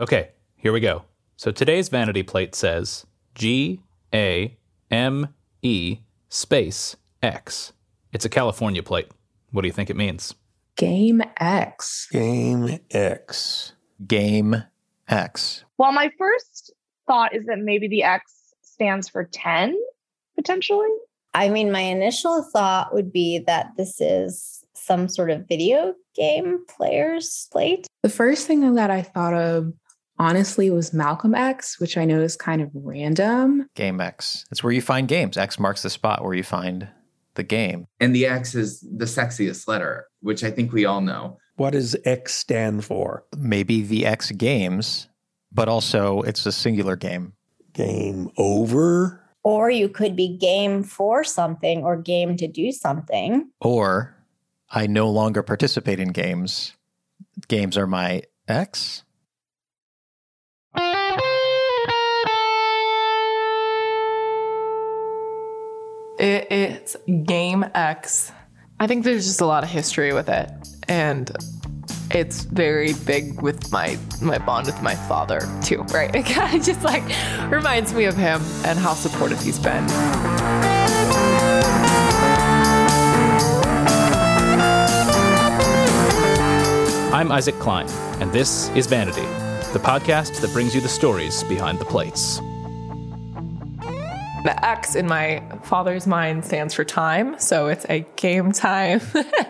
Okay, here we go. So today's vanity plate says G A M E space X. It's a California plate. What do you think it means? Game X. Game X. Game X. Well, my first thought is that maybe the X stands for 10, potentially. I mean, my initial thought would be that this is some sort of video game player's plate. The first thing that I thought of, honestly, it was Malcolm X, which I know is kind of random. Game X. It's where you find games. X marks the spot where you find the game. And the X is the sexiest letter, which I think we all know. What does X stand for? Maybe the X games, but also it's a singular game. Game over? Or you could be game for something or game to do something. Or I no longer participate in games. Games are my X. It is Game X. I think there's just a lot of history with it, and it's very big with my my bond with my father too. Right? It kind of just like reminds me of him and how supportive he's been. I'm Isaac Klein, and this is Vanity, the podcast that brings you the stories behind the plates. The X in my father's mind stands for time, so it's a game time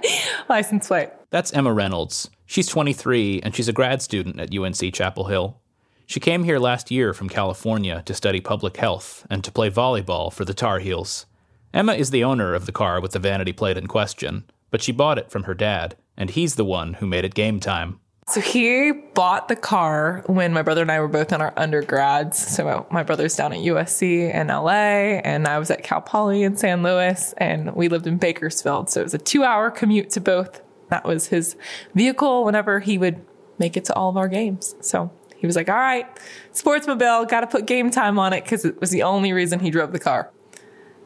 license plate. That's Emma Reynolds. She's 23 and she's a grad student at UNC Chapel Hill. She came here last year from California to study public health and to play volleyball for the Tar Heels. Emma is the owner of the car with the vanity plate in question, but she bought it from her dad, and he's the one who made it game time. So he bought the car when my brother and I were both in our undergrads. So my brother's down at USC in LA, and I was at Cal Poly in San Luis, and we lived in Bakersfield. So it was a two-hour commute to both. That was his vehicle whenever he would make it to all of our games. So he was like, "All right, Sportsmobile, got to put game time on it," because it was the only reason he drove the car.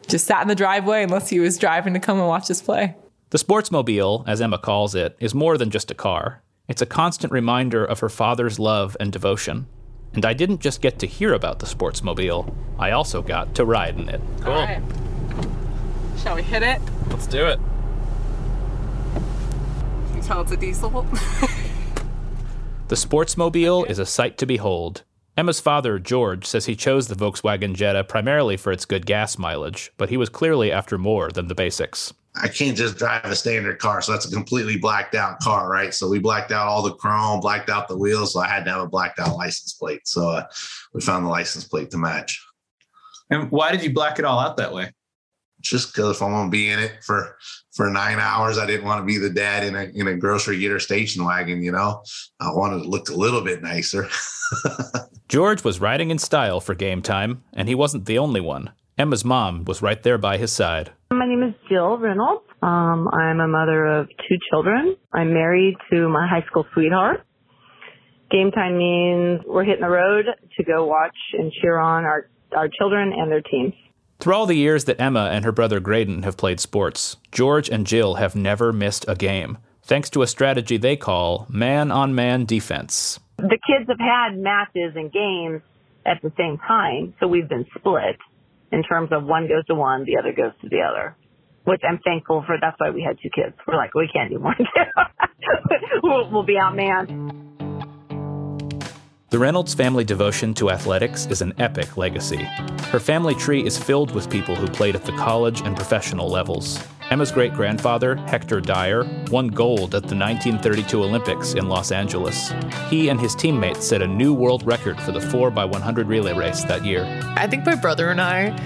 Just sat in the driveway unless he was driving to come and watch us play. The Sportsmobile, as Emma calls it, is more than just a car. It's a constant reminder of her father's love and devotion. And I didn't just get to hear about the Sportsmobile, I also got to ride in it. Cool. All right. Shall we hit it? Let's do it. Can you tell it's a diesel? the Sportsmobile is a sight to behold. Emma's father, George, says he chose the Volkswagen Jetta primarily for its good gas mileage, but he was clearly after more than the basics. I can't just drive a standard car. So that's a completely blacked out car, right? So we blacked out all the chrome, blacked out the wheels. So I had to have a blacked out license plate. So uh, we found the license plate to match. And why did you black it all out that way? Just because if I'm gonna be in it for for nine hours, I didn't want to be the dad in a in a grocery getter station wagon. You know, I wanted to look a little bit nicer. George was riding in style for game time, and he wasn't the only one. Emma's mom was right there by his side. My name is Jill Reynolds. Um, I'm a mother of two children. I'm married to my high school sweetheart. Game time means we're hitting the road to go watch and cheer on our, our children and their teams. Through all the years that Emma and her brother Graydon have played sports, George and Jill have never missed a game, thanks to a strategy they call man on man defense. The kids have had matches and games at the same time, so we've been split in terms of one goes to one, the other goes to the other. Which I'm thankful for. That's why we had two kids. We're like, we can't do more. we'll, we'll be outmanned. The Reynolds family devotion to athletics is an epic legacy. Her family tree is filled with people who played at the college and professional levels. Emma's great grandfather, Hector Dyer, won gold at the 1932 Olympics in Los Angeles. He and his teammates set a new world record for the 4x100 relay race that year. I think my brother and I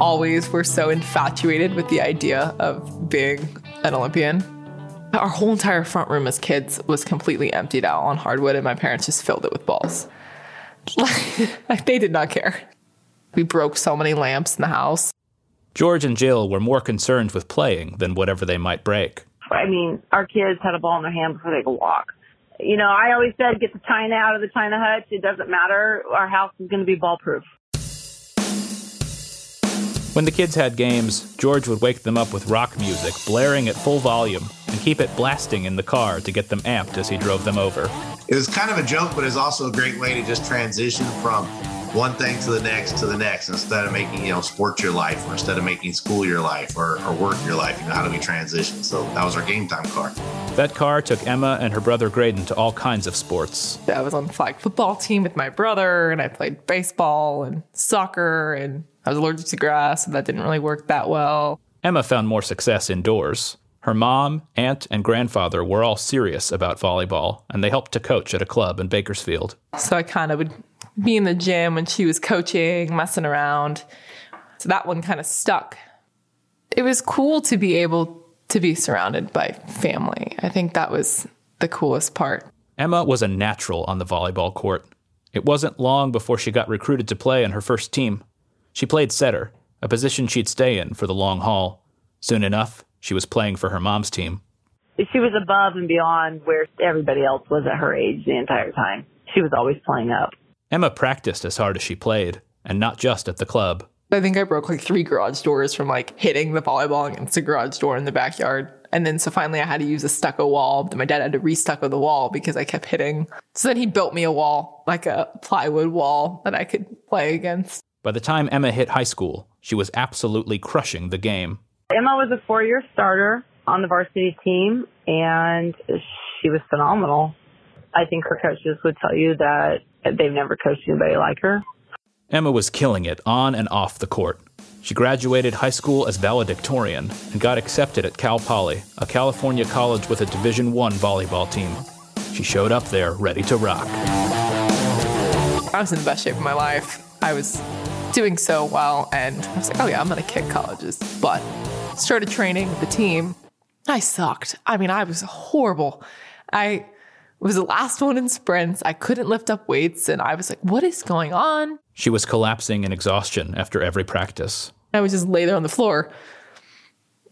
always were so infatuated with the idea of being an Olympian. Our whole entire front room as kids was completely emptied out on hardwood, and my parents just filled it with balls. they did not care. We broke so many lamps in the house. George and Jill were more concerned with playing than whatever they might break. I mean, our kids had a ball in their hand before they could walk. You know, I always said, get the china out of the china hutch. It doesn't matter. Our house is going to be ball proof. When the kids had games, George would wake them up with rock music blaring at full volume and keep it blasting in the car to get them amped as he drove them over. it was kind of a joke, but it's also a great way to just transition from one thing to the next to the next instead of making you know sports your life or instead of making school your life or, or work your life you know how do we transition so that was our game time car That car took Emma and her brother Graydon to all kinds of sports. I was on the flag football team with my brother, and I played baseball and soccer, and I was allergic to grass, and that didn't really work that well. Emma found more success indoors. Her mom, aunt, and grandfather were all serious about volleyball, and they helped to coach at a club in Bakersfield. So I kind of would be in the gym when she was coaching, messing around. So that one kind of stuck. It was cool to be able to be surrounded by family. I think that was the coolest part. Emma was a natural on the volleyball court. It wasn't long before she got recruited to play on her first team. She played setter, a position she'd stay in for the long haul. Soon enough, she was playing for her mom's team. She was above and beyond where everybody else was at her age the entire time. She was always playing up. Emma practiced as hard as she played, and not just at the club. I think I broke like three garage doors from like hitting the volleyball against a garage door in the backyard. And then so finally I had to use a stucco wall. Then my dad had to restucco the wall because I kept hitting. So then he built me a wall, like a plywood wall that I could play against. By the time Emma hit high school, she was absolutely crushing the game. Emma was a four year starter on the varsity team and she was phenomenal. I think her coaches would tell you that they've never coached anybody like her. Emma was killing it on and off the court. She graduated high school as valedictorian and got accepted at Cal Poly, a California college with a Division I volleyball team. She showed up there ready to rock. I was in the best shape of my life. I was doing so well, and I was like, oh yeah, I'm gonna kick colleges. But started training with the team. I sucked. I mean, I was horrible. I was the last one in sprints. I couldn't lift up weights, and I was like, what is going on? She was collapsing in exhaustion after every practice. I would just lay there on the floor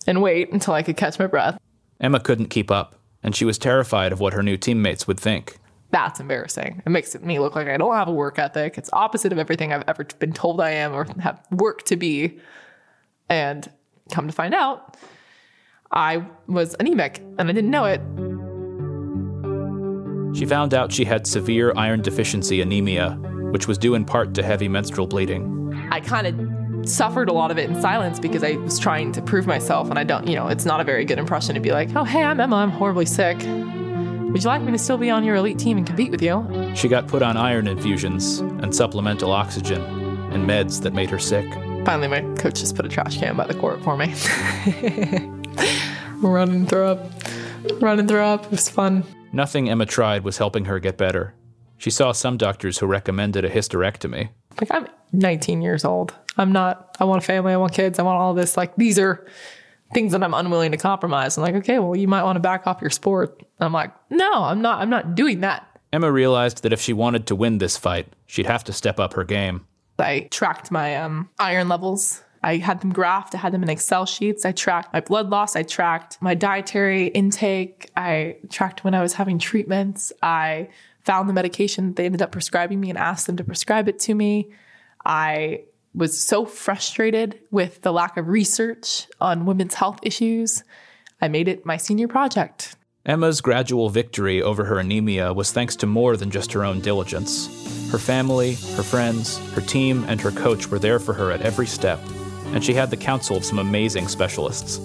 and wait until I could catch my breath. Emma couldn't keep up, and she was terrified of what her new teammates would think. That's embarrassing. It makes me look like I don't have a work ethic. It's opposite of everything I've ever been told I am or have work to be. And come to find out, I was anemic and I didn't know it. She found out she had severe iron deficiency anemia, which was due in part to heavy menstrual bleeding. I kind of suffered a lot of it in silence because I was trying to prove myself. And I don't, you know, it's not a very good impression to be like, oh, hey, I'm Emma. I'm horribly sick. Would you like me to still be on your elite team and compete with you? She got put on iron infusions and supplemental oxygen and meds that made her sick. Finally, my coach just put a trash can by the court for me. Run and throw up. Run and throw up. It was fun. Nothing Emma tried was helping her get better. She saw some doctors who recommended a hysterectomy. Like, I'm 19 years old. I'm not, I want a family. I want kids. I want all this. Like, these are things that I'm unwilling to compromise. I'm like, okay, well, you might want to back off your sport. I'm like, no, I'm not, I'm not doing that. Emma realized that if she wanted to win this fight, she'd have to step up her game. I tracked my um, iron levels. I had them graphed. I had them in Excel sheets. I tracked my blood loss. I tracked my dietary intake. I tracked when I was having treatments. I found the medication that they ended up prescribing me and asked them to prescribe it to me. I was so frustrated with the lack of research on women's health issues. I made it my senior project. Emma's gradual victory over her anemia was thanks to more than just her own diligence. Her family, her friends, her team, and her coach were there for her at every step, and she had the counsel of some amazing specialists.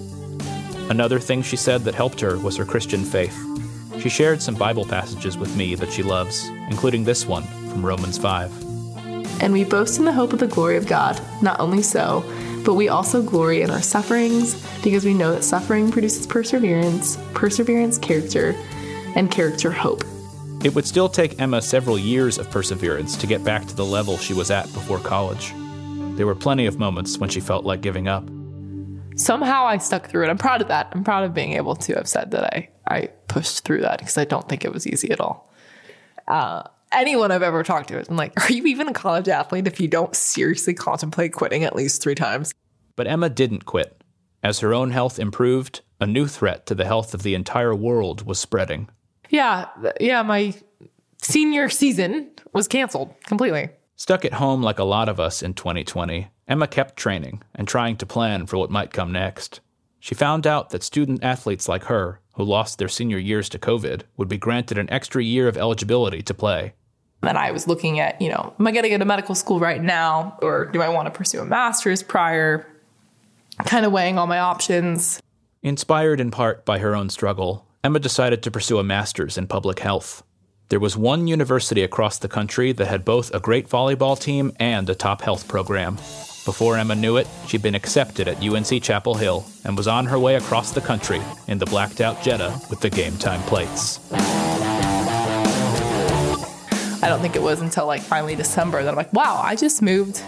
Another thing she said that helped her was her Christian faith. She shared some Bible passages with me that she loves, including this one from Romans 5. And we boast in the hope of the glory of God. Not only so, but we also glory in our sufferings because we know that suffering produces perseverance, perseverance, character, and character, hope. It would still take Emma several years of perseverance to get back to the level she was at before college. There were plenty of moments when she felt like giving up. Somehow I stuck through it. I'm proud of that. I'm proud of being able to have said that I, I pushed through that because I don't think it was easy at all. Uh, anyone I've ever talked to has been like, Are you even a college athlete if you don't seriously contemplate quitting at least three times? But Emma didn't quit. As her own health improved, a new threat to the health of the entire world was spreading. Yeah, yeah, my senior season was canceled completely. Stuck at home like a lot of us in 2020, Emma kept training and trying to plan for what might come next. She found out that student athletes like her, who lost their senior years to COVID, would be granted an extra year of eligibility to play. And I was looking at, you know, am I going to get a medical school right now or do I want to pursue a master's prior? Kind of weighing all my options. Inspired in part by her own struggle, Emma decided to pursue a master's in public health. There was one university across the country that had both a great volleyball team and a top health program. Before Emma knew it, she'd been accepted at UNC Chapel Hill and was on her way across the country in the blacked out Jetta with the game time plates. I don't think it was until like finally December that I'm like, wow, I just moved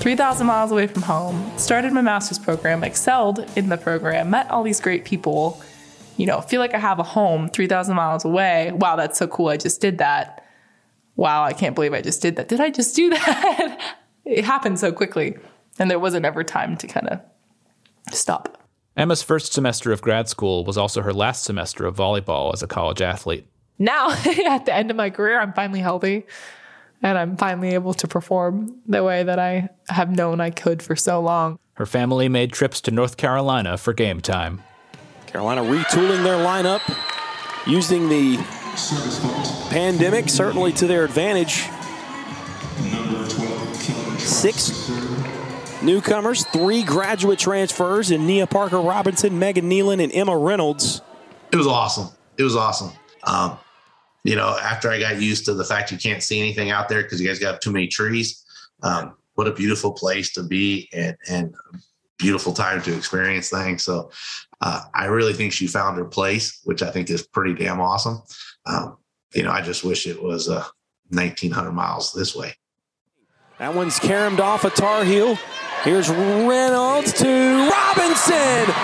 3,000 miles away from home, started my master's program, excelled in the program, met all these great people, you know, feel like I have a home 3,000 miles away. Wow, that's so cool. I just did that. Wow, I can't believe I just did that. Did I just do that? it happened so quickly. And there wasn't ever time to kind of stop. Emma's first semester of grad school was also her last semester of volleyball as a college athlete. Now, at the end of my career, I'm finally healthy and I'm finally able to perform the way that I have known I could for so long. Her family made trips to North Carolina for game time. Carolina retooling their lineup, using the pandemic certainly to their advantage. Six newcomers, three graduate transfers and Nia Parker Robinson, Megan Nealon, and Emma Reynolds. It was awesome. It was awesome. Um, you know, after I got used to the fact you can't see anything out there because you guys got too many trees, um, what a beautiful place to be and, and beautiful time to experience things. So uh, I really think she found her place, which I think is pretty damn awesome. Um, you know, I just wish it was uh, 1900 miles this way. That one's caromed off a Tar Heel. Here's Reynolds to Robinson.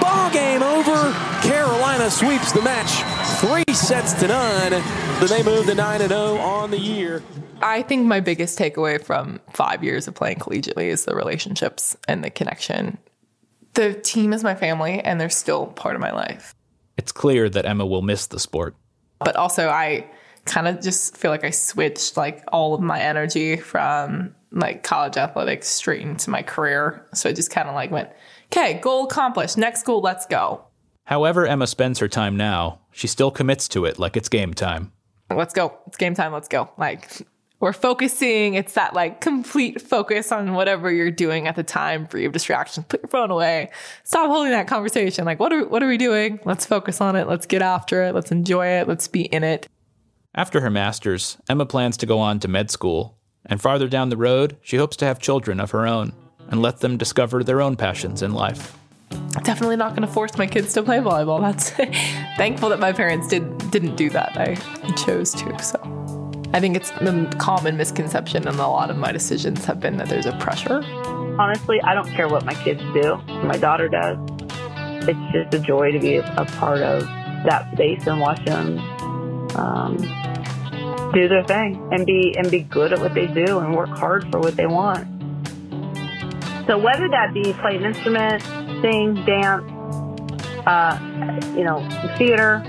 Ball game over. Carolina sweeps the match. Three sets to none. Then they move to 9 0 on the year. I think my biggest takeaway from five years of playing collegiately is the relationships and the connection. The team is my family, and they're still part of my life. It's clear that Emma will miss the sport. But also, I kind of just feel like I switched like all of my energy from like college athletics straight into my career. So it just kind of like went, okay, goal accomplished. Next goal, let's go. However, Emma spends her time now, she still commits to it like it's game time. Let's go. It's game time. Let's go. Like we're focusing. It's that like complete focus on whatever you're doing at the time, free of distractions. Put your phone away. Stop holding that conversation. Like, what are what are we doing? Let's focus on it. Let's get after it. Let's enjoy it. Let's be in it. After her master's, Emma plans to go on to med school, and farther down the road, she hopes to have children of her own and let them discover their own passions in life. Definitely not going to force my kids to play volleyball. That's thankful that my parents did didn't do that. I chose to. So I think it's the common misconception, and a lot of my decisions have been that there's a pressure. Honestly, I don't care what my kids do. My daughter does. It's just a joy to be a part of that space and watch them um, do their thing and be and be good at what they do and work hard for what they want. So whether that be play an instrument, sing, dance, uh, you know, theater,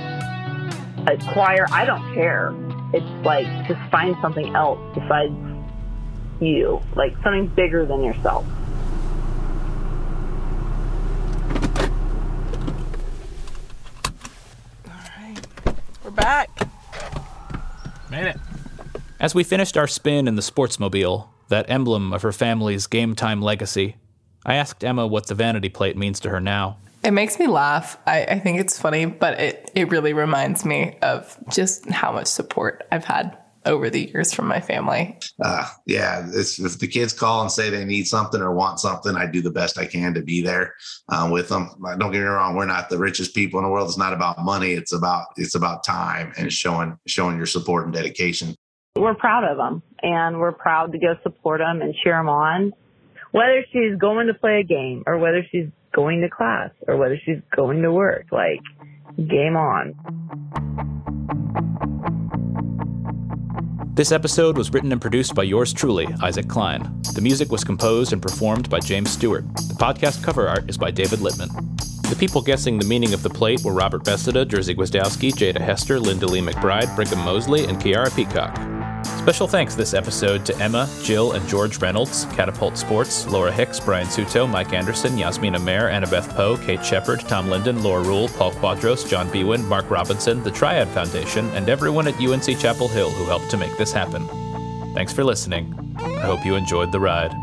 a choir, I don't care. It's like just find something else besides you, like something bigger than yourself. All right, we're back. Made it. As we finished our spin in the sportsmobile, that emblem of her family's game time legacy, I asked Emma what the vanity plate means to her now. It makes me laugh. I, I think it's funny, but it, it really reminds me of just how much support I've had over the years from my family. Uh, yeah, it's, if the kids call and say they need something or want something, I do the best I can to be there um, with them. Don't get me wrong; we're not the richest people in the world. It's not about money. It's about it's about time and showing showing your support and dedication. We're proud of them, and we're proud to go support them and cheer them on. Whether she's going to play a game or whether she's going to class or whether she's going to work, like game on. This episode was written and produced by yours truly, Isaac Klein. The music was composed and performed by James Stewart. The podcast cover art is by David Littman. The people guessing the meaning of the plate were Robert Beseda, Jerzy Gwizdowski, Jada Hester, Linda Lee McBride, Brigham Mosley, and Kiara Peacock. Special thanks this episode to Emma, Jill, and George Reynolds, Catapult Sports, Laura Hicks, Brian Suto, Mike Anderson, Yasmina Mayer, Annabeth Poe, Kate Shepard, Tom Linden, Laura Rule, Paul Quadros, John Bewin, Mark Robinson, the Triad Foundation, and everyone at UNC Chapel Hill who helped to make this happen. Thanks for listening. I hope you enjoyed the ride.